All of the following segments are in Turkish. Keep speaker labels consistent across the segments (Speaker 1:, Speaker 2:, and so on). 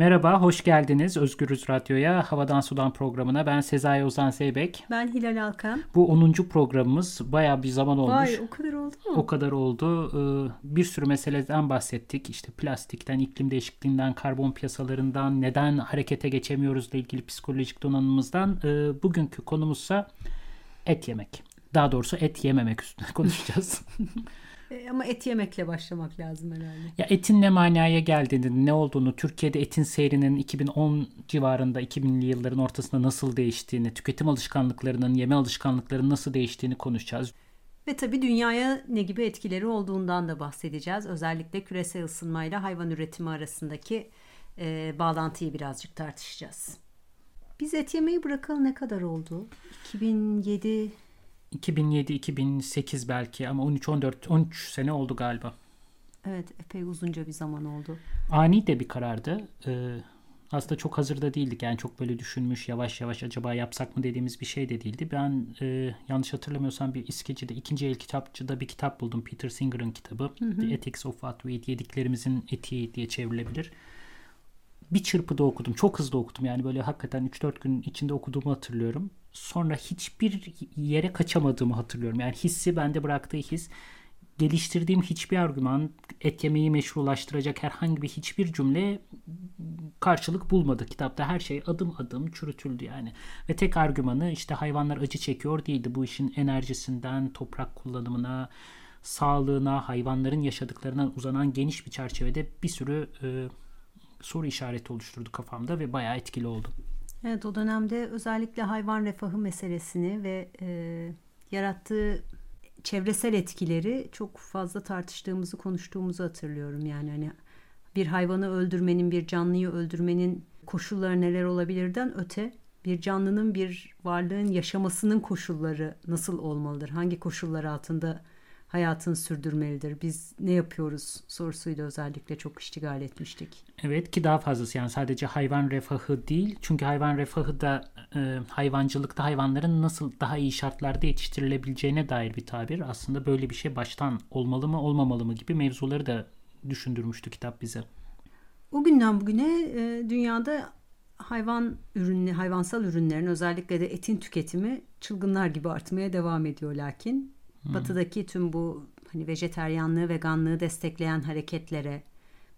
Speaker 1: Merhaba, hoş geldiniz Özgürüz Radyo'ya, Havadan Sudan programına. Ben Sezai Ozan Zeybek.
Speaker 2: Ben Hilal Alkan.
Speaker 1: Bu 10. programımız. Baya bir zaman olmuş.
Speaker 2: Vay o kadar oldu mu?
Speaker 1: O kadar oldu. Ee, bir sürü meseleden bahsettik. İşte plastikten, iklim değişikliğinden, karbon piyasalarından, neden harekete geçemiyoruz ile ilgili psikolojik donanımımızdan. Ee, bugünkü konumuzsa et yemek. Daha doğrusu et yememek üstüne konuşacağız.
Speaker 2: E, ama et yemekle başlamak lazım herhalde.
Speaker 1: Ya etin ne manaya geldiğini, ne olduğunu, Türkiye'de etin seyrinin 2010 civarında 2000'li yılların ortasında nasıl değiştiğini, tüketim alışkanlıklarının, yeme alışkanlıklarının nasıl değiştiğini konuşacağız.
Speaker 2: Ve tabii dünyaya ne gibi etkileri olduğundan da bahsedeceğiz. Özellikle küresel ısınmayla hayvan üretimi arasındaki e, bağlantıyı birazcık tartışacağız. Biz et yemeyi bırakalı ne kadar oldu? 2007
Speaker 1: 2007-2008 belki ama 13-14-13 sene oldu galiba.
Speaker 2: Evet epey uzunca bir zaman oldu.
Speaker 1: Ani de bir karardı. Ee, aslında çok hazırda değildik. Yani çok böyle düşünmüş yavaş yavaş acaba yapsak mı dediğimiz bir şey de değildi. Ben e, yanlış hatırlamıyorsam bir İskeci'de ikinci el kitapçıda bir kitap buldum. Peter Singer'ın kitabı. Hı hı. The Ethics of What We Eat. Yediklerimizin etiği diye çevrilebilir. Bir çırpıda okudum. Çok hızlı okudum. Yani böyle hakikaten 3-4 gün içinde okuduğumu hatırlıyorum sonra hiçbir yere kaçamadığımı hatırlıyorum. Yani hissi bende bıraktığı his geliştirdiğim hiçbir argüman et yemeği meşrulaştıracak herhangi bir hiçbir cümle karşılık bulmadı. Kitapta her şey adım adım çürütüldü yani. Ve tek argümanı işte hayvanlar acı çekiyor değildi. Bu işin enerjisinden toprak kullanımına, sağlığına, hayvanların yaşadıklarından uzanan geniş bir çerçevede bir sürü e, soru işareti oluşturdu kafamda ve bayağı etkili oldu.
Speaker 2: Evet o dönemde özellikle hayvan refahı meselesini ve e, yarattığı çevresel etkileri çok fazla tartıştığımızı konuştuğumuzu hatırlıyorum. Yani hani bir hayvanı öldürmenin, bir canlıyı öldürmenin koşulları neler olabilirden öte bir canlının bir varlığın yaşamasının koşulları nasıl olmalıdır? Hangi koşullar altında hayatını sürdürmelidir? Biz ne yapıyoruz sorusuyla özellikle çok iştigal etmiştik.
Speaker 1: Evet ki daha fazlası yani sadece hayvan refahı değil. Çünkü hayvan refahı da e, hayvancılıkta hayvanların nasıl daha iyi şartlarda yetiştirilebileceğine dair bir tabir. Aslında böyle bir şey baştan olmalı mı olmamalı mı gibi mevzuları da düşündürmüştü kitap bize.
Speaker 2: O günden bugüne e, dünyada hayvan ürünü, hayvansal ürünlerin özellikle de etin tüketimi çılgınlar gibi artmaya devam ediyor lakin Hmm. Batıdaki tüm bu hani vejeteryanlığı, veganlığı destekleyen hareketlere,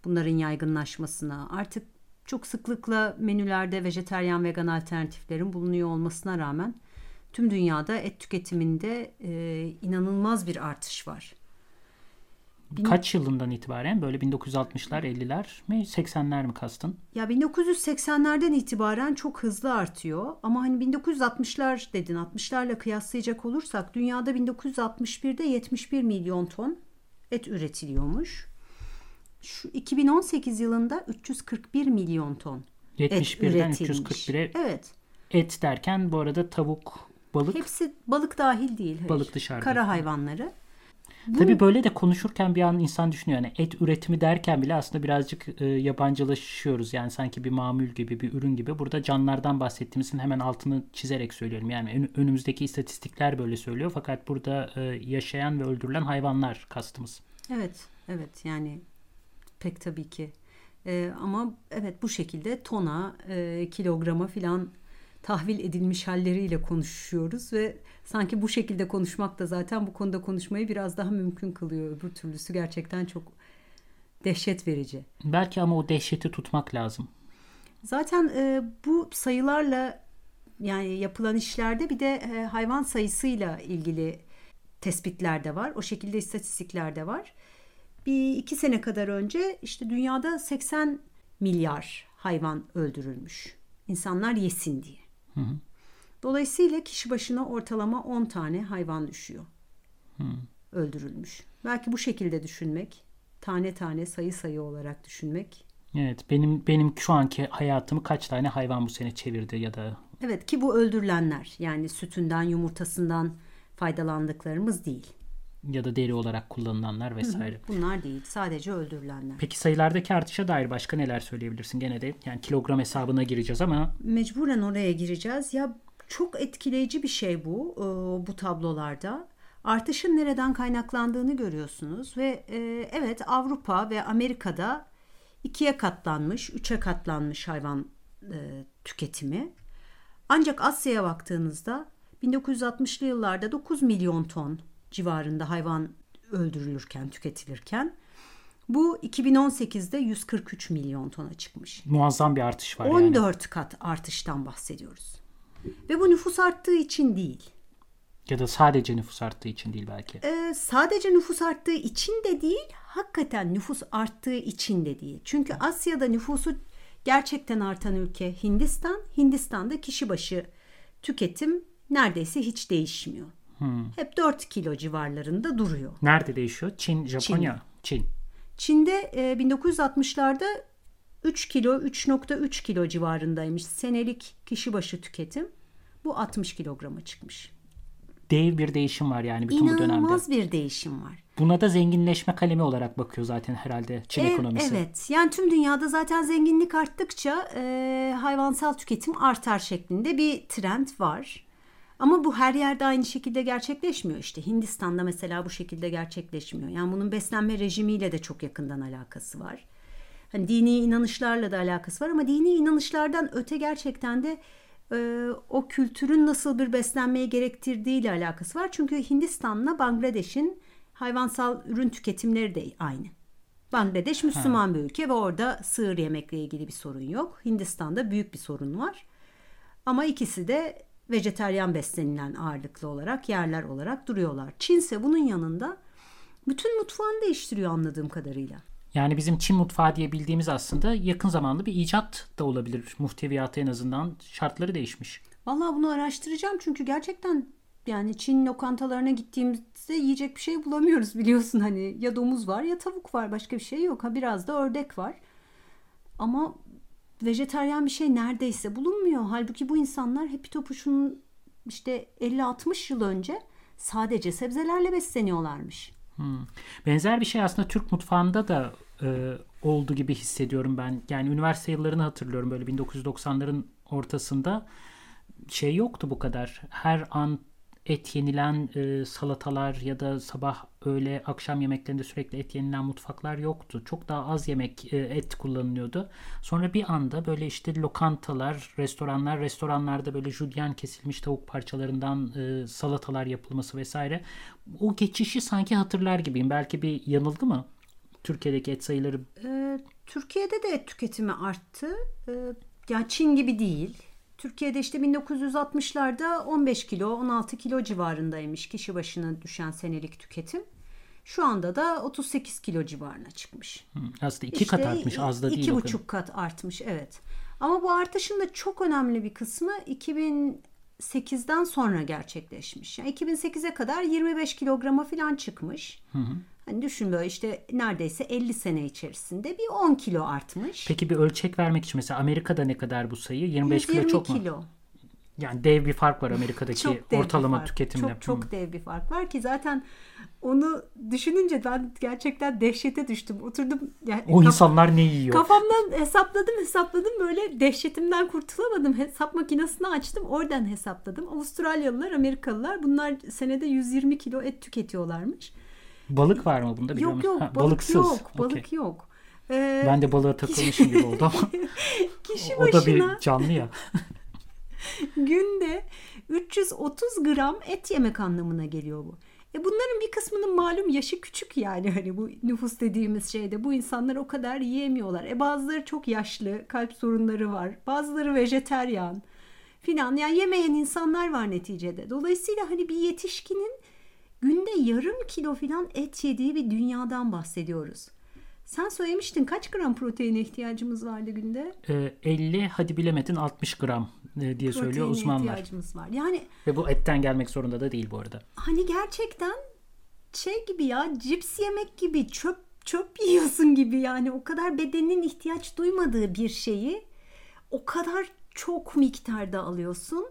Speaker 2: bunların yaygınlaşmasına, artık çok sıklıkla menülerde vejeteryan vegan alternatiflerin bulunuyor olmasına rağmen tüm dünyada et tüketiminde e, inanılmaz bir artış var.
Speaker 1: Kaç yılından itibaren böyle 1960'lar 50'ler mi 80'ler mi kastın?
Speaker 2: Ya 1980'lerden itibaren çok hızlı artıyor ama hani 1960'lar dedin 60'larla kıyaslayacak olursak dünyada 1961'de 71 milyon ton et üretiliyormuş. Şu 2018 yılında 341 milyon ton
Speaker 1: 71'den 341'e
Speaker 2: evet.
Speaker 1: et derken bu arada tavuk, balık.
Speaker 2: Hepsi balık dahil değil. Hayır.
Speaker 1: Balık dışarıda.
Speaker 2: Kara hayvanları.
Speaker 1: Bu... Tabii böyle de konuşurken bir an insan düşünüyor. Yani et üretimi derken bile aslında birazcık e, yabancılaşıyoruz. Yani sanki bir mamül gibi, bir ürün gibi. Burada canlardan bahsettiğimizin hemen altını çizerek söylüyorum. Yani önümüzdeki istatistikler böyle söylüyor. Fakat burada e, yaşayan ve öldürülen hayvanlar kastımız.
Speaker 2: Evet, evet. Yani pek tabii ki. E, ama evet bu şekilde tona, e, kilograma filan tahvil edilmiş halleriyle konuşuyoruz ve sanki bu şekilde konuşmak da zaten bu konuda konuşmayı biraz daha mümkün kılıyor. Öbür türlüsü gerçekten çok dehşet verici.
Speaker 1: Belki ama o dehşeti tutmak lazım.
Speaker 2: Zaten e, bu sayılarla yani yapılan işlerde bir de e, hayvan sayısıyla ilgili tespitler de var. O şekilde istatistikler de var. Bir iki sene kadar önce işte dünyada 80 milyar hayvan öldürülmüş. İnsanlar yesin diye. Hı hı. Dolayısıyla kişi başına ortalama 10 tane hayvan düşüyor. Hı. Öldürülmüş. Belki bu şekilde düşünmek, tane tane sayı sayı olarak düşünmek.
Speaker 1: Evet, benim benim şu anki hayatımı kaç tane hayvan bu sene çevirdi ya da
Speaker 2: Evet ki bu öldürülenler yani sütünden, yumurtasından faydalandıklarımız değil.
Speaker 1: Ya da deri olarak kullanılanlar vesaire.
Speaker 2: Bunlar değil. Sadece öldürülenler.
Speaker 1: Peki sayılardaki artışa dair başka neler söyleyebilirsin? Gene de yani kilogram hesabına gireceğiz ama.
Speaker 2: Mecburen oraya gireceğiz. Ya çok etkileyici bir şey bu bu tablolarda. Artışın nereden kaynaklandığını görüyorsunuz ve evet Avrupa ve Amerika'da ikiye katlanmış, üçe katlanmış hayvan e, tüketimi. Ancak Asya'ya baktığınızda 1960'lı yıllarda 9 milyon ton civarında hayvan öldürülürken, tüketilirken bu 2018'de 143 milyon tona çıkmış.
Speaker 1: Muazzam bir artış var
Speaker 2: 14 yani. kat artıştan bahsediyoruz. Ve bu nüfus arttığı için değil.
Speaker 1: Ya da sadece nüfus arttığı için değil belki.
Speaker 2: Ee, sadece nüfus arttığı için de değil, hakikaten nüfus arttığı için de değil. Çünkü Asya'da nüfusu gerçekten artan ülke Hindistan. Hindistan'da kişi başı tüketim neredeyse hiç değişmiyor. Hmm. Hep 4 kilo civarlarında duruyor.
Speaker 1: Nerede değişiyor? Çin, Japonya, Çin. Çin.
Speaker 2: Çin'de e, 1960'larda 3 kilo, 3.3 kilo civarındaymış senelik kişi başı tüketim. Bu 60 kilograma çıkmış.
Speaker 1: Dev bir değişim var yani bütün İnanılmaz bu dönemde.
Speaker 2: İnanılmaz bir değişim var.
Speaker 1: Buna da zenginleşme kalemi olarak bakıyor zaten herhalde Çin
Speaker 2: e,
Speaker 1: ekonomisi.
Speaker 2: Evet yani tüm dünyada zaten zenginlik arttıkça e, hayvansal tüketim artar şeklinde bir trend var. Ama bu her yerde aynı şekilde gerçekleşmiyor işte. Hindistan'da mesela bu şekilde gerçekleşmiyor. Yani bunun beslenme rejimiyle de çok yakından alakası var. Hani dini inanışlarla da alakası var ama dini inanışlardan öte gerçekten de e, o kültürün nasıl bir beslenmeye gerektirdiği ile alakası var. Çünkü Hindistan'la Bangladeş'in hayvansal ürün tüketimleri de aynı. Bangladeş Müslüman ha. bir ülke ve orada sığır yemekle ilgili bir sorun yok. Hindistan'da büyük bir sorun var. Ama ikisi de vejeteryan beslenilen ağırlıklı olarak yerler olarak duruyorlar. Çin ise bunun yanında bütün mutfağını değiştiriyor anladığım kadarıyla.
Speaker 1: Yani bizim Çin mutfağı diye bildiğimiz aslında yakın zamanlı bir icat da olabilir. Muhteviyatı en azından şartları değişmiş.
Speaker 2: Vallahi bunu araştıracağım çünkü gerçekten yani Çin lokantalarına gittiğimizde yiyecek bir şey bulamıyoruz biliyorsun hani ya domuz var ya tavuk var başka bir şey yok ha biraz da ördek var. Ama vejeteryan bir şey neredeyse bulunmuyor. Halbuki bu insanlar Happy Topuş'un işte 50-60 yıl önce sadece sebzelerle besleniyorlarmış.
Speaker 1: Hmm. Benzer bir şey aslında Türk mutfağında da e, oldu gibi hissediyorum ben. Yani üniversite yıllarını hatırlıyorum böyle 1990'ların ortasında şey yoktu bu kadar. Her an et yenilen e, salatalar ya da sabah öğle akşam yemeklerinde sürekli et yenilen mutfaklar yoktu. Çok daha az yemek e, et kullanılıyordu. Sonra bir anda böyle işte lokantalar, restoranlar, restoranlarda böyle judyen kesilmiş tavuk parçalarından e, salatalar yapılması vesaire. O geçişi sanki hatırlar gibiyim. Belki bir yanılgı mı? Türkiye'deki et sayıları.
Speaker 2: E, Türkiye'de de et tüketimi arttı. E, yani Çin gibi değil. Türkiye'de işte 1960'larda 15 kilo 16 kilo civarındaymış kişi başına düşen senelik tüketim. Şu anda da 38 kilo civarına çıkmış.
Speaker 1: aslında iki işte kat artmış az da değil.
Speaker 2: İki buçuk kat artmış evet. Ama bu artışın da çok önemli bir kısmı 2008'den sonra gerçekleşmiş. Yani 2008'e kadar 25 kilograma falan çıkmış. Hı hı. Hani düşün böyle işte neredeyse 50 sene içerisinde bir 10 kilo artmış.
Speaker 1: Peki bir ölçek vermek için mesela Amerika'da ne kadar bu sayı? 25 kilo çok mu? kilo. Yani dev bir fark var Amerika'daki ortalama tüketimle.
Speaker 2: Çok çok dev bir fark var ki zaten onu düşününce ben gerçekten dehşete düştüm. Oturdum
Speaker 1: yani o insanlar ne yiyor?
Speaker 2: Kafamdan hesapladım hesapladım böyle dehşetimden kurtulamadım. Hesap makinesini açtım oradan hesapladım. Avustralyalılar, Amerikalılar bunlar senede 120 kilo et tüketiyorlarmış.
Speaker 1: Balık var mı bunda biliyor
Speaker 2: yok, Yok yok balıksız. yok balık okay. yok.
Speaker 1: Ee... Ben de balığa takılmışım gibi oldu ama.
Speaker 2: Kişi başına... O da bir
Speaker 1: canlı ya.
Speaker 2: günde 330 gram et yemek anlamına geliyor bu. E bunların bir kısmının malum yaşı küçük yani hani bu nüfus dediğimiz şeyde bu insanlar o kadar yiyemiyorlar. E bazıları çok yaşlı, kalp sorunları var. Bazıları vejeteryan filan yani yemeyen insanlar var neticede. Dolayısıyla hani bir yetişkinin günde yarım kilo filan et yediği bir dünyadan bahsediyoruz. Sen söylemiştin kaç gram proteine ihtiyacımız vardı günde?
Speaker 1: Ee, 50 hadi bilemedin 60 gram e, diye Proteine söylüyor uzmanlar.
Speaker 2: ihtiyacımız var. Yani
Speaker 1: ve bu etten gelmek zorunda da değil bu arada.
Speaker 2: Hani gerçekten şey gibi ya cips yemek gibi çöp çöp yiyorsun gibi yani o kadar bedenin ihtiyaç duymadığı bir şeyi o kadar çok miktarda alıyorsun.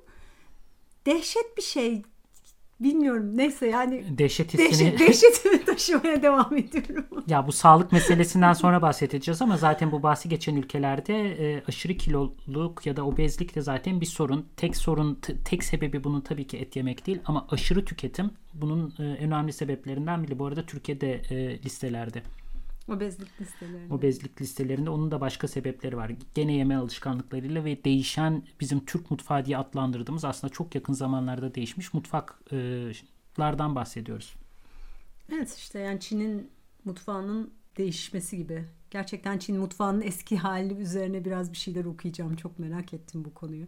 Speaker 2: Dehşet bir şey bilmiyorum neyse yani
Speaker 1: dehşet hissini
Speaker 2: dehşet, dehşetimi taşımaya devam ediyorum.
Speaker 1: Ya bu sağlık meselesinden sonra bahsedeceğiz ama zaten bu bahsi geçen ülkelerde e, aşırı kiloluk ya da obezlik de zaten bir sorun. Tek sorun tek sebebi bunun tabii ki et yemek değil ama aşırı tüketim bunun e, önemli sebeplerinden biri. Bu arada Türkiye'de e, listelerde.
Speaker 2: Obezlik listelerinde.
Speaker 1: Obezlik listelerinde onun da başka sebepleri var. Gene yeme alışkanlıklarıyla ve değişen bizim Türk mutfağı diye adlandırdığımız aslında çok yakın zamanlarda değişmiş mutfaklardan bahsediyoruz.
Speaker 2: Evet işte yani Çin'in mutfağının değişmesi gibi. Gerçekten Çin mutfağının eski hali üzerine biraz bir şeyler okuyacağım. Çok merak ettim bu konuyu.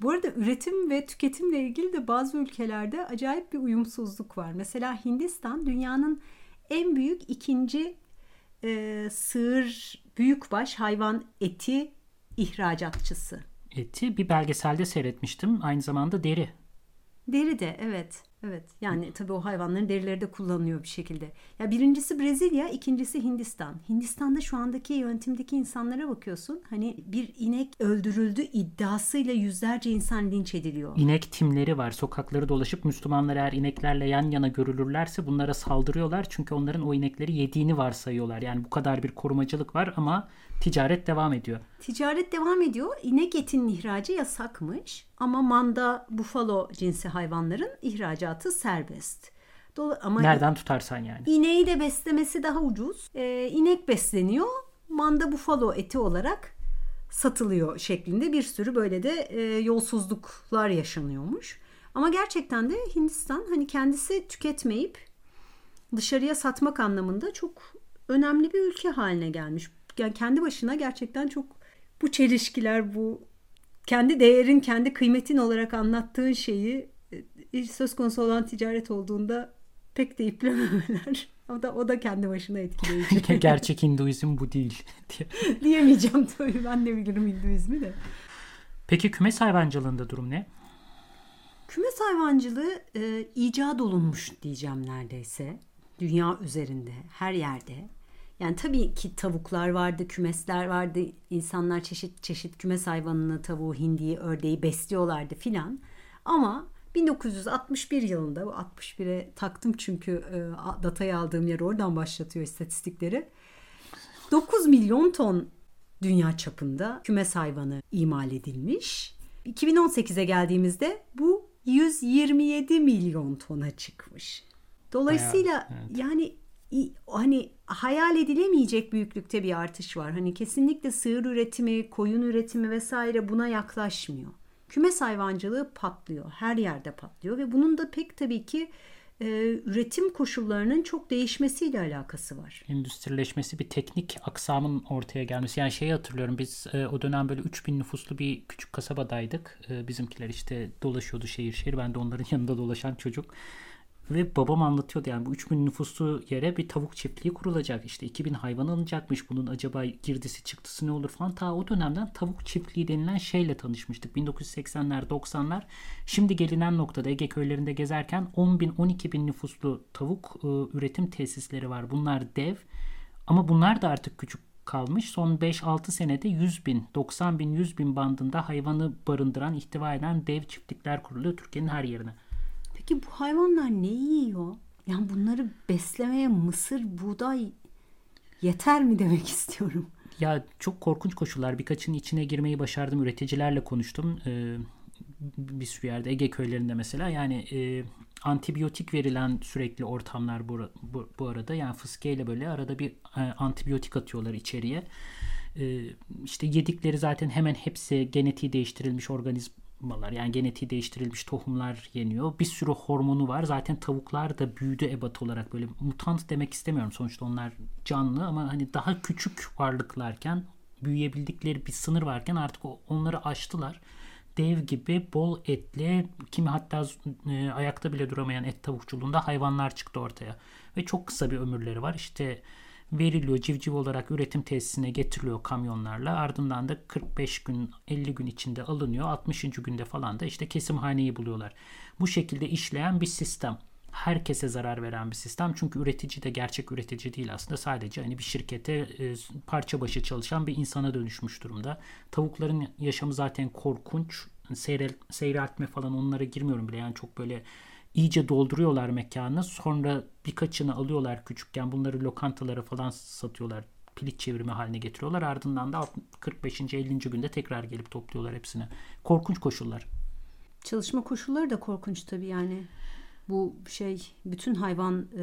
Speaker 2: Bu arada üretim ve tüketimle ilgili de bazı ülkelerde acayip bir uyumsuzluk var. Mesela Hindistan dünyanın en büyük ikinci e, sığır büyükbaş hayvan eti ihracatçısı.
Speaker 1: Eti bir belgeselde seyretmiştim. Aynı zamanda deri.
Speaker 2: Deri de evet. Evet yani tabii o hayvanların derileri de kullanılıyor bir şekilde. Ya birincisi Brezilya, ikincisi Hindistan. Hindistan'da şu andaki yönetimdeki insanlara bakıyorsun. Hani bir inek öldürüldü iddiasıyla yüzlerce insan linç ediliyor.
Speaker 1: İnek timleri var. Sokakları dolaşıp Müslümanlar eğer ineklerle yan yana görülürlerse bunlara saldırıyorlar. Çünkü onların o inekleri yediğini varsayıyorlar. Yani bu kadar bir korumacılık var ama ticaret devam ediyor.
Speaker 2: Ticaret devam ediyor. İnek etinin ihracı yasakmış ama manda, bufalo cinsi hayvanların ihracatı serbest.
Speaker 1: Dolu ama Nereden tutarsan yani.
Speaker 2: İneği de beslemesi daha ucuz. Ee, inek besleniyor. Manda bufalo eti olarak satılıyor şeklinde bir sürü böyle de e, yolsuzluklar yaşanıyormuş. Ama gerçekten de Hindistan hani kendisi tüketmeyip dışarıya satmak anlamında çok önemli bir ülke haline gelmiş yani kendi başına gerçekten çok bu çelişkiler bu kendi değerin kendi kıymetin olarak anlattığın şeyi e, söz konusu olan ticaret olduğunda pek de iplememeler. O da o da kendi başına etkileyici.
Speaker 1: Gerçek Hinduizm bu değil
Speaker 2: Diyemeyeceğim tabii. Ben de bilirim Hinduizmi de.
Speaker 1: Peki kümes hayvancılığında durum ne?
Speaker 2: Kümes hayvancılığı e, icat olunmuş diyeceğim neredeyse. Dünya üzerinde, her yerde. Yani tabii ki tavuklar vardı, kümesler vardı. İnsanlar çeşit çeşit kümes hayvanını, tavuğu, hindiyi, ördeği besliyorlardı filan. Ama 1961 yılında, bu 61'e taktım çünkü e, datayı aldığım yer oradan başlatıyor istatistikleri. 9 milyon ton dünya çapında kümes hayvanı imal edilmiş. 2018'e geldiğimizde bu 127 milyon tona çıkmış. Dolayısıyla Bayağı, evet. yani hani hayal edilemeyecek büyüklükte bir artış var. Hani kesinlikle sığır üretimi, koyun üretimi vesaire buna yaklaşmıyor. Kümes hayvancılığı patlıyor. Her yerde patlıyor ve bunun da pek tabii ki e, üretim koşullarının çok değişmesiyle alakası var.
Speaker 1: Endüstrileşmesi bir teknik aksamın ortaya gelmesi. Yani şeyi hatırlıyorum biz e, o dönem böyle 3000 nüfuslu bir küçük kasabadaydık. E, bizimkiler işte dolaşıyordu şehir şehir. Ben de onların yanında dolaşan çocuk. Ve babam anlatıyordu yani bu 3000 nüfuslu yere bir tavuk çiftliği kurulacak. İşte 2000 hayvan alınacakmış. Bunun acaba girdisi çıktısı ne olur falan. Ta o dönemden tavuk çiftliği denilen şeyle tanışmıştık. 1980'ler 90'lar. Şimdi gelinen noktada Ege köylerinde gezerken 10 bin 12 bin nüfuslu tavuk e, üretim tesisleri var. Bunlar dev. Ama bunlar da artık küçük kalmış. Son 5-6 senede 100 bin, 90 bin, 100 bin bandında hayvanı barındıran, ihtiva eden dev çiftlikler kuruluyor Türkiye'nin her yerine.
Speaker 2: Peki bu hayvanlar ne yiyor? Yani bunları beslemeye mısır, buğday yeter mi demek istiyorum.
Speaker 1: Ya çok korkunç koşullar. Birkaçının içine girmeyi başardım. Üreticilerle konuştum. Ee, bir sürü yerde Ege köylerinde mesela yani e, antibiyotik verilen sürekli ortamlar bu, bu, bu arada yani fıskeyle böyle arada bir e, antibiyotik atıyorlar içeriye. E, işte yedikleri zaten hemen hepsi genetiği değiştirilmiş organizm malar yani genetiği değiştirilmiş tohumlar yeniyor. Bir sürü hormonu var. Zaten tavuklar da büyüdü ebat olarak böyle mutant demek istemiyorum. Sonuçta onlar canlı ama hani daha küçük varlıklarken büyüyebildikleri bir sınır varken artık onları aştılar. Dev gibi bol etli kimi hatta e, ayakta bile duramayan et tavukçuluğunda hayvanlar çıktı ortaya. Ve çok kısa bir ömürleri var. İşte veriliyor civciv olarak üretim tesisine getiriliyor kamyonlarla. Ardından da 45 gün 50 gün içinde alınıyor. 60. günde falan da işte kesimhaneyi buluyorlar. Bu şekilde işleyen bir sistem. Herkese zarar veren bir sistem. Çünkü üretici de gerçek üretici değil aslında. Sadece hani bir şirkete e, parça başı çalışan bir insana dönüşmüş durumda. Tavukların yaşamı zaten korkunç. Seyrel, seyreltme falan onlara girmiyorum bile. Yani çok böyle iyice dolduruyorlar mekanı. Sonra birkaçını alıyorlar küçükken bunları lokantalara falan satıyorlar. Piliç çevirme haline getiriyorlar. Ardından da 45. 50. günde tekrar gelip topluyorlar hepsini. Korkunç koşullar.
Speaker 2: Çalışma koşulları da korkunç tabii yani. Bu şey bütün hayvan e,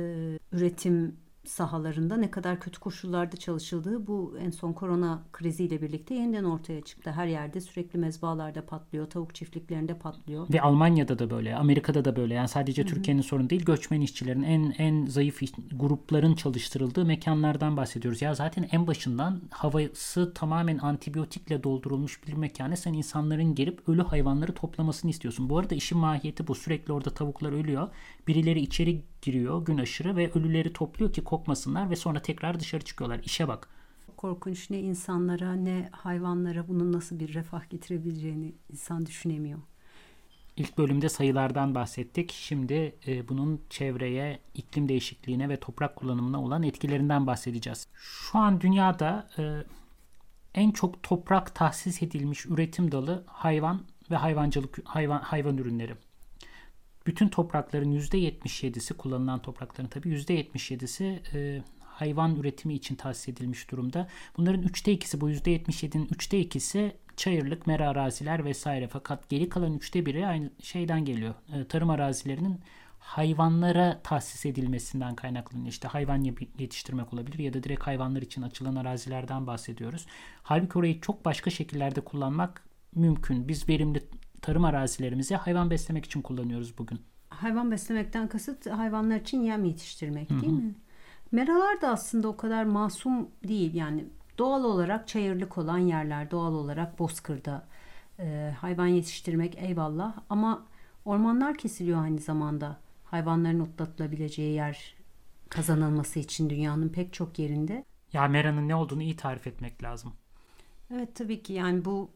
Speaker 2: üretim sahalarında ne kadar kötü koşullarda çalışıldığı bu en son korona kriziyle birlikte yeniden ortaya çıktı. Her yerde sürekli mezbalarda patlıyor, tavuk çiftliklerinde patlıyor.
Speaker 1: Ve Almanya'da da böyle, Amerika'da da böyle. Yani sadece Türkiye'nin sorunu değil, göçmen işçilerin en en zayıf grupların çalıştırıldığı mekanlardan bahsediyoruz. Ya zaten en başından havası tamamen antibiyotikle doldurulmuş bir mekanı sen insanların gelip ölü hayvanları toplamasını istiyorsun. Bu arada işin mahiyeti bu. Sürekli orada tavuklar ölüyor. Birileri içeri giriyor gün aşırı ve ölüleri topluyor ki kokmasınlar ve sonra tekrar dışarı çıkıyorlar. İşe bak.
Speaker 2: Korkunç ne insanlara ne hayvanlara bunun nasıl bir refah getirebileceğini insan düşünemiyor.
Speaker 1: İlk bölümde sayılardan bahsettik. Şimdi e, bunun çevreye, iklim değişikliğine ve toprak kullanımına olan etkilerinden bahsedeceğiz. Şu an dünyada e, en çok toprak tahsis edilmiş üretim dalı hayvan ve hayvancılık hayvan hayvan ürünleri bütün toprakların %77'si kullanılan toprakların tabii %77'si e, hayvan üretimi için tahsis edilmiş durumda. Bunların üçte ikisi bu %77'nin üçte ikisi çayırlık, mera araziler vesaire. Fakat geri kalan üçte biri aynı şeyden geliyor. E, tarım arazilerinin hayvanlara tahsis edilmesinden kaynaklanıyor. İşte hayvan yetiştirmek olabilir ya da direkt hayvanlar için açılan arazilerden bahsediyoruz. Halbuki orayı çok başka şekillerde kullanmak mümkün. Biz verimli tarım arazilerimizi hayvan beslemek için kullanıyoruz bugün.
Speaker 2: Hayvan beslemekten kasıt hayvanlar için yem yetiştirmek değil Hı-hı. mi? Meralar da aslında o kadar masum değil. Yani doğal olarak çayırlık olan yerler, doğal olarak bozkırda e, hayvan yetiştirmek eyvallah. Ama ormanlar kesiliyor aynı zamanda. Hayvanların otlatılabileceği yer kazanılması için dünyanın pek çok yerinde.
Speaker 1: Ya meranın ne olduğunu iyi tarif etmek lazım.
Speaker 2: Evet tabii ki yani bu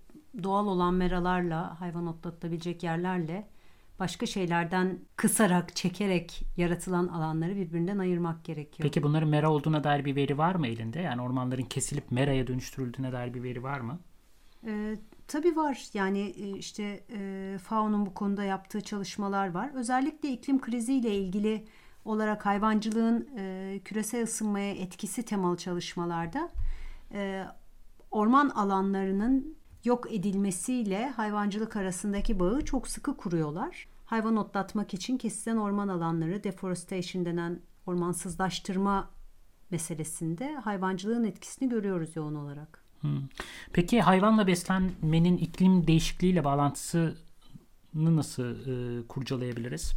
Speaker 2: doğal olan meralarla, hayvan otlatılabilecek yerlerle başka şeylerden kısarak, çekerek yaratılan alanları birbirinden ayırmak gerekiyor.
Speaker 1: Peki bunların mera olduğuna dair bir veri var mı elinde? Yani ormanların kesilip meraya dönüştürüldüğüne dair bir veri var mı?
Speaker 2: Ee, tabii var. Yani e, işte e, FAO'nun bu konuda yaptığı çalışmalar var. Özellikle iklim kriziyle ilgili olarak hayvancılığın e, küresel ısınmaya etkisi temalı çalışmalarda e, orman alanlarının yok edilmesiyle hayvancılık arasındaki bağı çok sıkı kuruyorlar. Hayvan otlatmak için kesilen orman alanları deforestation denen ormansızlaştırma meselesinde hayvancılığın etkisini görüyoruz yoğun olarak.
Speaker 1: Peki hayvanla beslenmenin iklim değişikliğiyle bağlantısını nasıl e, kurcalayabiliriz?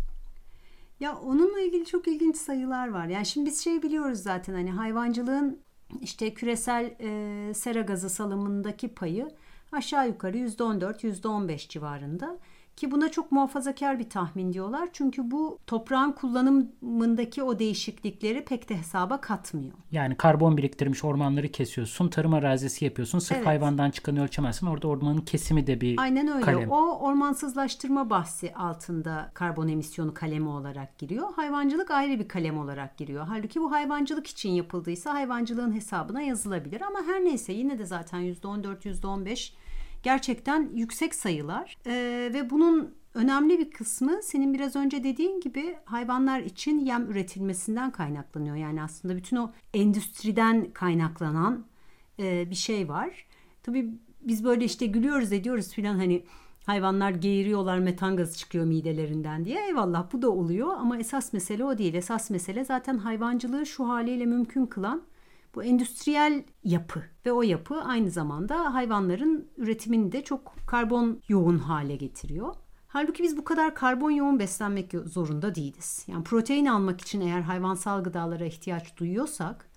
Speaker 2: Ya onunla ilgili çok ilginç sayılar var. Yani şimdi biz şey biliyoruz zaten hani hayvancılığın işte küresel e, sera gazı salımındaki payı aşağı yukarı %14, %15 civarında. Ki buna çok muhafazakar bir tahmin diyorlar. Çünkü bu toprağın kullanımındaki o değişiklikleri pek de hesaba katmıyor.
Speaker 1: Yani karbon biriktirmiş ormanları kesiyorsun, tarım arazisi yapıyorsun. Sırf evet. hayvandan çıkanı ölçemezsin. Orada ormanın kesimi de bir
Speaker 2: Aynen öyle.
Speaker 1: kalem.
Speaker 2: O ormansızlaştırma bahsi altında karbon emisyonu kalemi olarak giriyor. Hayvancılık ayrı bir kalem olarak giriyor. Halbuki bu hayvancılık için yapıldıysa hayvancılığın hesabına yazılabilir. Ama her neyse yine de zaten %14, %15 gerçekten yüksek sayılar e, ve bunun önemli bir kısmı senin biraz önce dediğin gibi hayvanlar için yem üretilmesinden kaynaklanıyor. Yani aslında bütün o endüstriden kaynaklanan e, bir şey var. Tabii biz böyle işte gülüyoruz ediyoruz filan hani hayvanlar geğiriyorlar metan gazı çıkıyor midelerinden diye. Eyvallah bu da oluyor ama esas mesele o değil. Esas mesele zaten hayvancılığı şu haliyle mümkün kılan bu endüstriyel yapı ve o yapı aynı zamanda hayvanların üretimini de çok karbon yoğun hale getiriyor. Halbuki biz bu kadar karbon yoğun beslenmek zorunda değiliz. Yani protein almak için eğer hayvansal gıdalara ihtiyaç duyuyorsak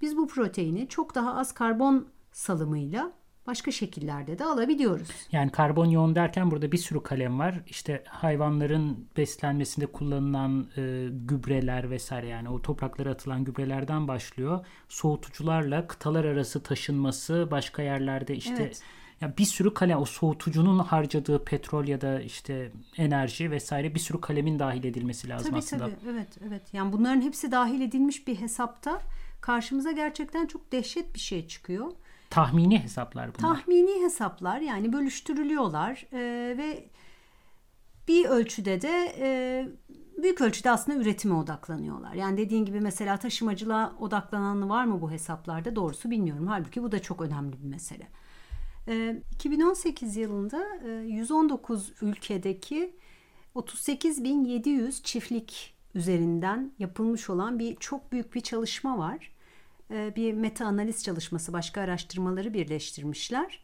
Speaker 2: biz bu proteini çok daha az karbon salımıyla başka şekillerde de alabiliyoruz.
Speaker 1: Yani karbon yoğun derken burada bir sürü kalem var. İşte hayvanların beslenmesinde kullanılan e, gübreler vesaire yani o topraklara atılan gübrelerden başlıyor. Soğutucularla kıtalar arası taşınması, başka yerlerde işte evet. Ya bir sürü kalem o soğutucunun harcadığı petrol ya da işte enerji vesaire bir sürü kalemin dahil edilmesi lazım
Speaker 2: tabii,
Speaker 1: aslında.
Speaker 2: Tabii evet evet. Yani bunların hepsi dahil edilmiş bir hesapta karşımıza gerçekten çok dehşet bir şey çıkıyor.
Speaker 1: Tahmini hesaplar bunlar.
Speaker 2: Tahmini hesaplar yani bölüştürülüyorlar e, ve bir ölçüde de e, büyük ölçüde aslında üretime odaklanıyorlar. Yani dediğin gibi mesela taşımacılığa odaklanan var mı bu hesaplarda doğrusu bilmiyorum. Halbuki bu da çok önemli bir mesele. E, 2018 yılında e, 119 ülkedeki 38.700 çiftlik üzerinden yapılmış olan bir çok büyük bir çalışma var. Ee, bir meta analiz çalışması, başka araştırmaları birleştirmişler.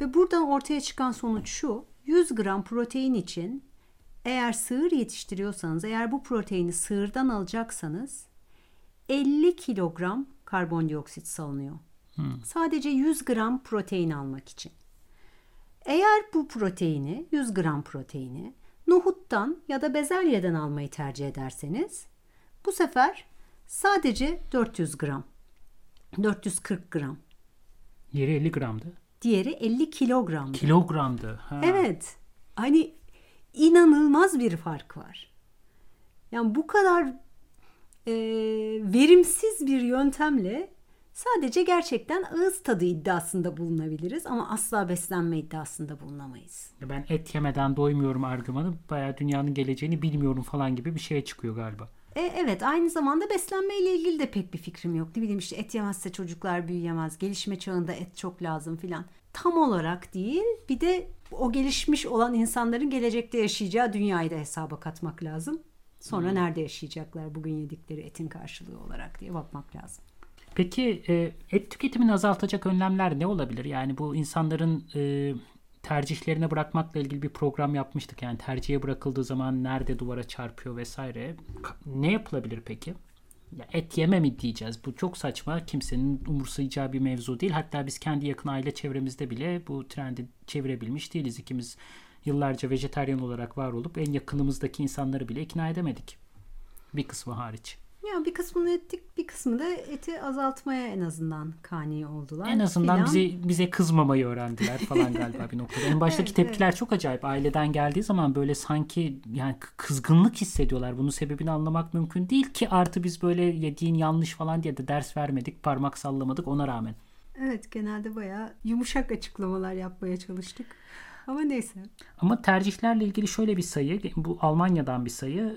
Speaker 2: Ve buradan ortaya çıkan sonuç şu. 100 gram protein için eğer sığır yetiştiriyorsanız, eğer bu proteini sığırdan alacaksanız 50 kilogram karbondioksit salınıyor. Hmm. Sadece 100 gram protein almak için. Eğer bu proteini, 100 gram proteini nohuttan ya da bezelyeden almayı tercih ederseniz bu sefer sadece 400 gram. 440 gram.
Speaker 1: Diğeri 50 gramdı.
Speaker 2: Diğeri 50 kilogramdı.
Speaker 1: Kilogramdı.
Speaker 2: Ha. Evet. Hani inanılmaz bir fark var. Yani bu kadar e, verimsiz bir yöntemle sadece gerçekten ağız tadı iddiasında bulunabiliriz ama asla beslenme iddiasında bulunamayız.
Speaker 1: Ben et yemeden doymuyorum argümanı bayağı dünyanın geleceğini bilmiyorum falan gibi bir şeye çıkıyor galiba.
Speaker 2: E, evet aynı zamanda beslenme ile ilgili de pek bir fikrim yok. Ne bileyim işte et yemezse çocuklar büyüyemez. Gelişme çağında et çok lazım filan. Tam olarak değil bir de o gelişmiş olan insanların gelecekte yaşayacağı dünyayı da hesaba katmak lazım. Sonra hmm. nerede yaşayacaklar bugün yedikleri etin karşılığı olarak diye bakmak lazım.
Speaker 1: Peki e, et tüketimini azaltacak önlemler ne olabilir? Yani bu insanların e, tercihlerine bırakmakla ilgili bir program yapmıştık. Yani tercihe bırakıldığı zaman nerede duvara çarpıyor vesaire. Ne yapılabilir peki? Ya et yeme mi diyeceğiz? Bu çok saçma. Kimsenin umursayacağı bir mevzu değil. Hatta biz kendi yakın aile çevremizde bile bu trendi çevirebilmiş değiliz. İkimiz yıllarca vejetaryen olarak var olup en yakınımızdaki insanları bile ikna edemedik. Bir kısmı hariç.
Speaker 2: Ya bir kısmını ettik, bir kısmı da eti azaltmaya en azından kani oldular.
Speaker 1: En azından filan. bize bize kızmamayı öğrendiler falan galiba bir noktada. En baştaki evet, tepkiler evet. çok acayip. Aileden geldiği zaman böyle sanki yani kızgınlık hissediyorlar. Bunun sebebini anlamak mümkün değil ki artı biz böyle yediğin yanlış falan diye de ders vermedik, parmak sallamadık ona rağmen.
Speaker 2: Evet genelde bayağı yumuşak açıklamalar yapmaya çalıştık. Ama neyse.
Speaker 1: Ama tercihlerle ilgili şöyle bir sayı, bu Almanya'dan bir sayı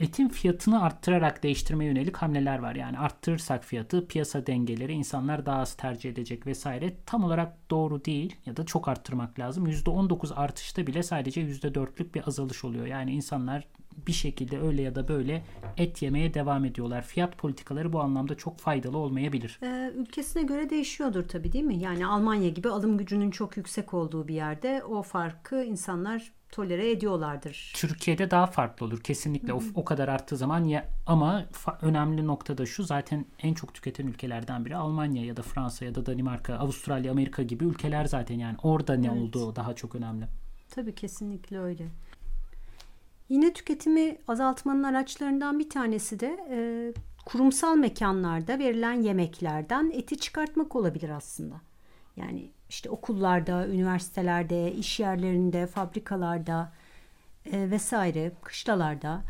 Speaker 1: etin fiyatını arttırarak değiştirmeye yönelik hamleler var. Yani arttırırsak fiyatı piyasa dengeleri insanlar daha az tercih edecek vesaire. Tam olarak doğru değil ya da çok arttırmak lazım. %19 artışta bile sadece %4'lük bir azalış oluyor. Yani insanlar bir şekilde öyle ya da böyle et yemeye devam ediyorlar. Fiyat politikaları bu anlamda çok faydalı olmayabilir.
Speaker 2: Ee, ülkesine göre değişiyordur tabii değil mi? Yani Almanya gibi alım gücünün çok yüksek olduğu bir yerde o farkı insanlar tolere ediyorlardır.
Speaker 1: Türkiye'de daha farklı olur kesinlikle. O, o kadar arttığı zaman ya ama önemli nokta da şu zaten en çok tüketen ülkelerden biri Almanya ya da Fransa ya da Danimarka, Avustralya, Amerika gibi ülkeler zaten yani orada ne evet. olduğu daha çok önemli.
Speaker 2: Tabii kesinlikle öyle. Yine tüketimi azaltmanın araçlarından bir tanesi de e, kurumsal mekanlarda verilen yemeklerden eti çıkartmak olabilir aslında. Yani işte okullarda, üniversitelerde, iş yerlerinde, fabrikalarda e, vesaire, kışlalarda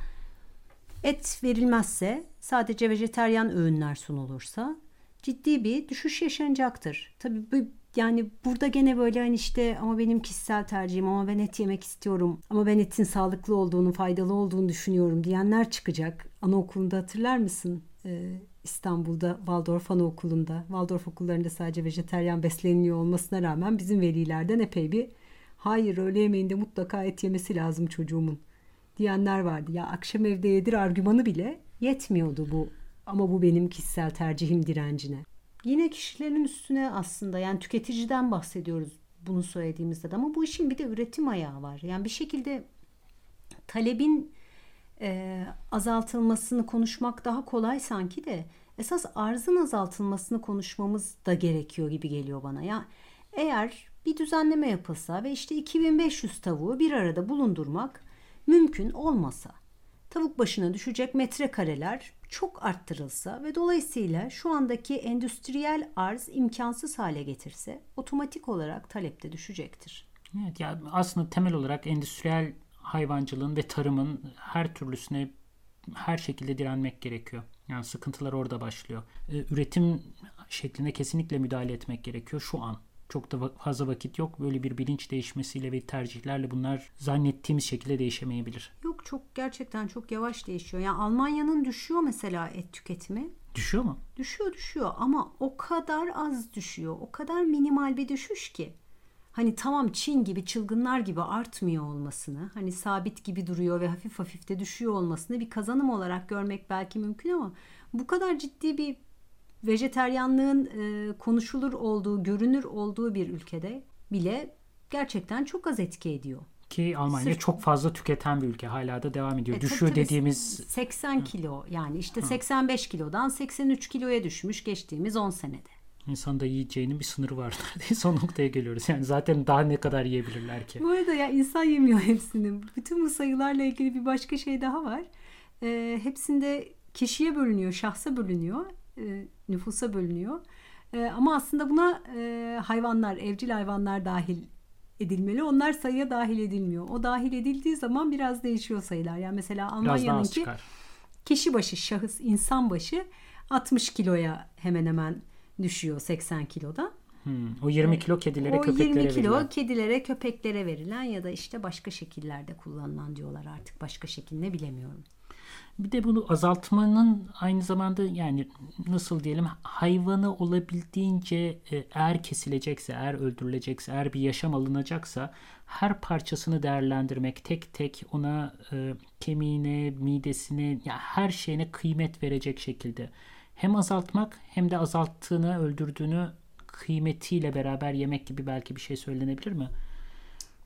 Speaker 2: et verilmezse sadece vejeteryan öğünler sunulursa ciddi bir düşüş yaşanacaktır. Tabii bu yani burada gene böyle hani işte ama benim kişisel tercihim ama ben et yemek istiyorum ama ben etin sağlıklı olduğunu, faydalı olduğunu düşünüyorum diyenler çıkacak. Anaokulunda hatırlar mısın? Ee, İstanbul'da Waldorf Anaokulu'nda, Waldorf okullarında sadece vejeteryan besleniliyor olmasına rağmen bizim velilerden epey bir hayır öğle yemeğinde mutlaka et yemesi lazım çocuğumun diyenler vardı. Ya akşam evde yedir argümanı bile yetmiyordu bu ama bu benim kişisel tercihim direncine. Yine kişilerin üstüne aslında yani tüketiciden bahsediyoruz bunu söylediğimizde de ama bu işin bir de üretim ayağı var. Yani bir şekilde talebin e, azaltılmasını konuşmak daha kolay sanki de esas arzın azaltılmasını konuşmamız da gerekiyor gibi geliyor bana. Ya eğer bir düzenleme yapılsa ve işte 2500 tavuğu bir arada bulundurmak mümkün olmasa, tavuk başına düşecek metrekareler çok arttırılsa ve dolayısıyla şu andaki endüstriyel arz imkansız hale getirse otomatik olarak talepte düşecektir.
Speaker 1: Evet ya aslında temel olarak endüstriyel hayvancılığın ve tarımın her türlüsüne her şekilde direnmek gerekiyor. Yani sıkıntılar orada başlıyor. Ee, üretim şekline kesinlikle müdahale etmek gerekiyor şu an. Çok da fazla vakit yok. Böyle bir bilinç değişmesiyle ve tercihlerle bunlar zannettiğimiz şekilde değişemeyebilir.
Speaker 2: Yok çok gerçekten çok yavaş değişiyor. Yani Almanya'nın düşüyor mesela et tüketimi.
Speaker 1: Düşüyor mu?
Speaker 2: Düşüyor düşüyor ama o kadar az düşüyor. O kadar minimal bir düşüş ki. hani tamam Çin gibi çılgınlar gibi artmıyor olmasını, hani sabit gibi duruyor ve hafif hafif de düşüyor olmasını bir kazanım olarak görmek belki mümkün ama bu kadar ciddi bir vejeteryanlığın e, konuşulur olduğu, görünür olduğu bir ülkede bile gerçekten çok az etki ediyor.
Speaker 1: Ki Almanya
Speaker 2: Sırf-
Speaker 1: çok fazla tüketen bir ülke. Hala da devam ediyor.
Speaker 2: E,
Speaker 1: Düşüyor
Speaker 2: tabii
Speaker 1: dediğimiz
Speaker 2: 80 kilo yani işte 85 kilodan 83 kiloya düşmüş geçtiğimiz 10 senede.
Speaker 1: insanda yiyeceğinin bir sınırı var neredeyse o noktaya geliyoruz. Yani zaten daha ne kadar yiyebilirler ki?
Speaker 2: Bu arada ya insan yemiyor hepsini. Bütün bu sayılarla ilgili bir başka şey daha var. Ee, hepsinde kişiye bölünüyor, şahsa bölünüyor, e, nüfusa bölünüyor. E, ama aslında buna e, hayvanlar, evcil hayvanlar dahil edilmeli. Onlar sayıya dahil edilmiyor. O dahil edildiği zaman biraz değişiyor sayılar. Yani mesela Almanya'nınki kişi başı, şahıs, insan başı 60 kiloya hemen hemen düşüyor 80 kilodan.
Speaker 1: Hmm, O 20 kilo kedilere
Speaker 2: o
Speaker 1: köpeklere
Speaker 2: 20 kilo
Speaker 1: verilen.
Speaker 2: kedilere, köpeklere verilen ya da işte başka şekillerde kullanılan diyorlar artık. Başka şekil ne bilemiyorum.
Speaker 1: Bir de bunu azaltmanın aynı zamanda yani nasıl diyelim hayvanı olabildiğince eğer kesilecekse, eğer öldürülecekse, eğer bir yaşam alınacaksa her parçasını değerlendirmek, tek tek ona e, kemiğine, midesine, ya her şeyine kıymet verecek şekilde hem azaltmak hem de azalttığını, öldürdüğünü kıymetiyle beraber yemek gibi belki bir şey söylenebilir mi?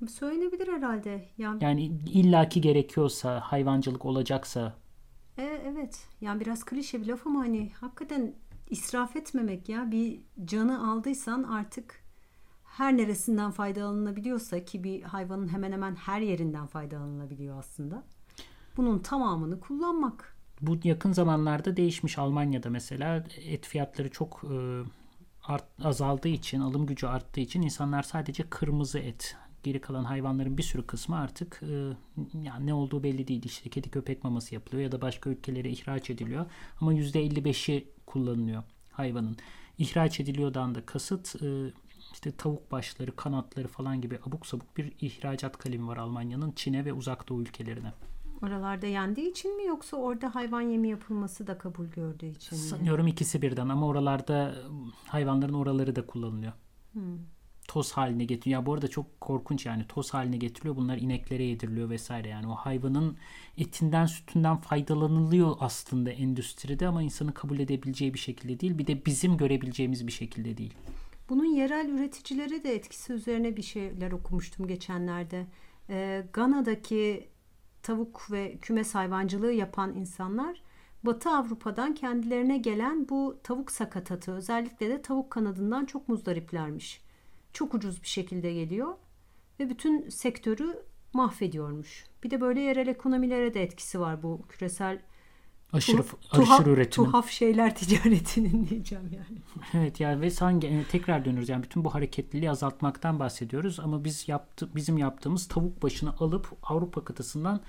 Speaker 2: Söylenebilir herhalde. Yani,
Speaker 1: Yani illaki gerekiyorsa, hayvancılık olacaksa
Speaker 2: e, evet. Yani biraz klişe bir laf ama hani hakikaten israf etmemek ya. Bir canı aldıysan artık her neresinden faydalanılabiliyorsa ki bir hayvanın hemen hemen her yerinden faydalanılabiliyor aslında. Bunun tamamını kullanmak.
Speaker 1: Bu yakın zamanlarda değişmiş Almanya'da mesela et fiyatları çok e, art, azaldığı için, alım gücü arttığı için insanlar sadece kırmızı et, geri kalan hayvanların bir sürü kısmı artık e, yani ne olduğu belli değil. İşte kedi köpek maması yapılıyor ya da başka ülkelere ihraç ediliyor. Ama %55'i kullanılıyor hayvanın. İhraç ediliyordan da kasıt e, işte tavuk başları, kanatları falan gibi abuk sabuk bir ihracat kalemi var Almanya'nın Çin'e ve uzak doğu ülkelerine.
Speaker 2: Oralarda yendiği için mi yoksa orada hayvan yemi yapılması da kabul gördüğü için mi?
Speaker 1: Sanıyorum ikisi birden ama oralarda hayvanların oraları da kullanılıyor. Toz haline getiriyor. Ya bu arada çok korkunç yani toz haline getiriliyor. Bunlar ineklere yediriliyor vesaire. Yani o hayvanın etinden sütünden faydalanılıyor aslında endüstride ama insanın kabul edebileceği bir şekilde değil. Bir de bizim görebileceğimiz bir şekilde değil.
Speaker 2: Bunun yerel üreticilere de etkisi üzerine bir şeyler okumuştum geçenlerde. Ee, Gana'daki tavuk ve kümes hayvancılığı yapan insanlar Batı Avrupa'dan kendilerine gelen bu tavuk sakatatı özellikle de tavuk kanadından çok muzdariplermiş. Çok ucuz bir şekilde geliyor ve bütün sektörü mahvediyormuş. Bir de böyle yerel ekonomilere de etkisi var bu küresel
Speaker 1: Aşırı,
Speaker 2: tuhaf,
Speaker 1: aşırı üretimin.
Speaker 2: tuhaf şeyler ticaretinin diyeceğim yani.
Speaker 1: Evet yani ve sanki yani tekrar dönüyoruz yani bütün bu hareketliliği azaltmaktan bahsediyoruz ama biz yaptı, bizim yaptığımız tavuk başını alıp Avrupa kıtasından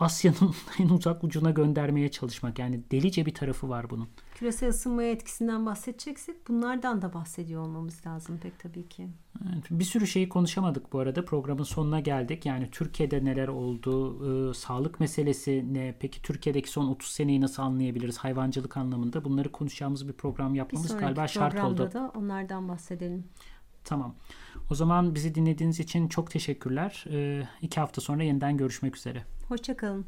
Speaker 1: Asya'nın en uzak ucuna göndermeye çalışmak yani delice bir tarafı var bunun.
Speaker 2: Küresel ısınmaya etkisinden bahsedeceksek bunlardan da bahsediyor olmamız lazım pek tabii ki.
Speaker 1: Evet, bir sürü şeyi konuşamadık bu arada programın sonuna geldik yani Türkiye'de neler oldu, e, sağlık meselesi ne, peki Türkiye'deki son 30 seneyi nasıl anlayabiliriz hayvancılık anlamında bunları konuşacağımız bir program
Speaker 2: Bir
Speaker 1: yapmamız
Speaker 2: sonraki
Speaker 1: galiba şart oldu.
Speaker 2: da onlardan bahsedelim.
Speaker 1: Tamam. O zaman bizi dinlediğiniz için çok teşekkürler. E, iki hafta sonra yeniden görüşmek üzere.
Speaker 2: Hoşçakalın.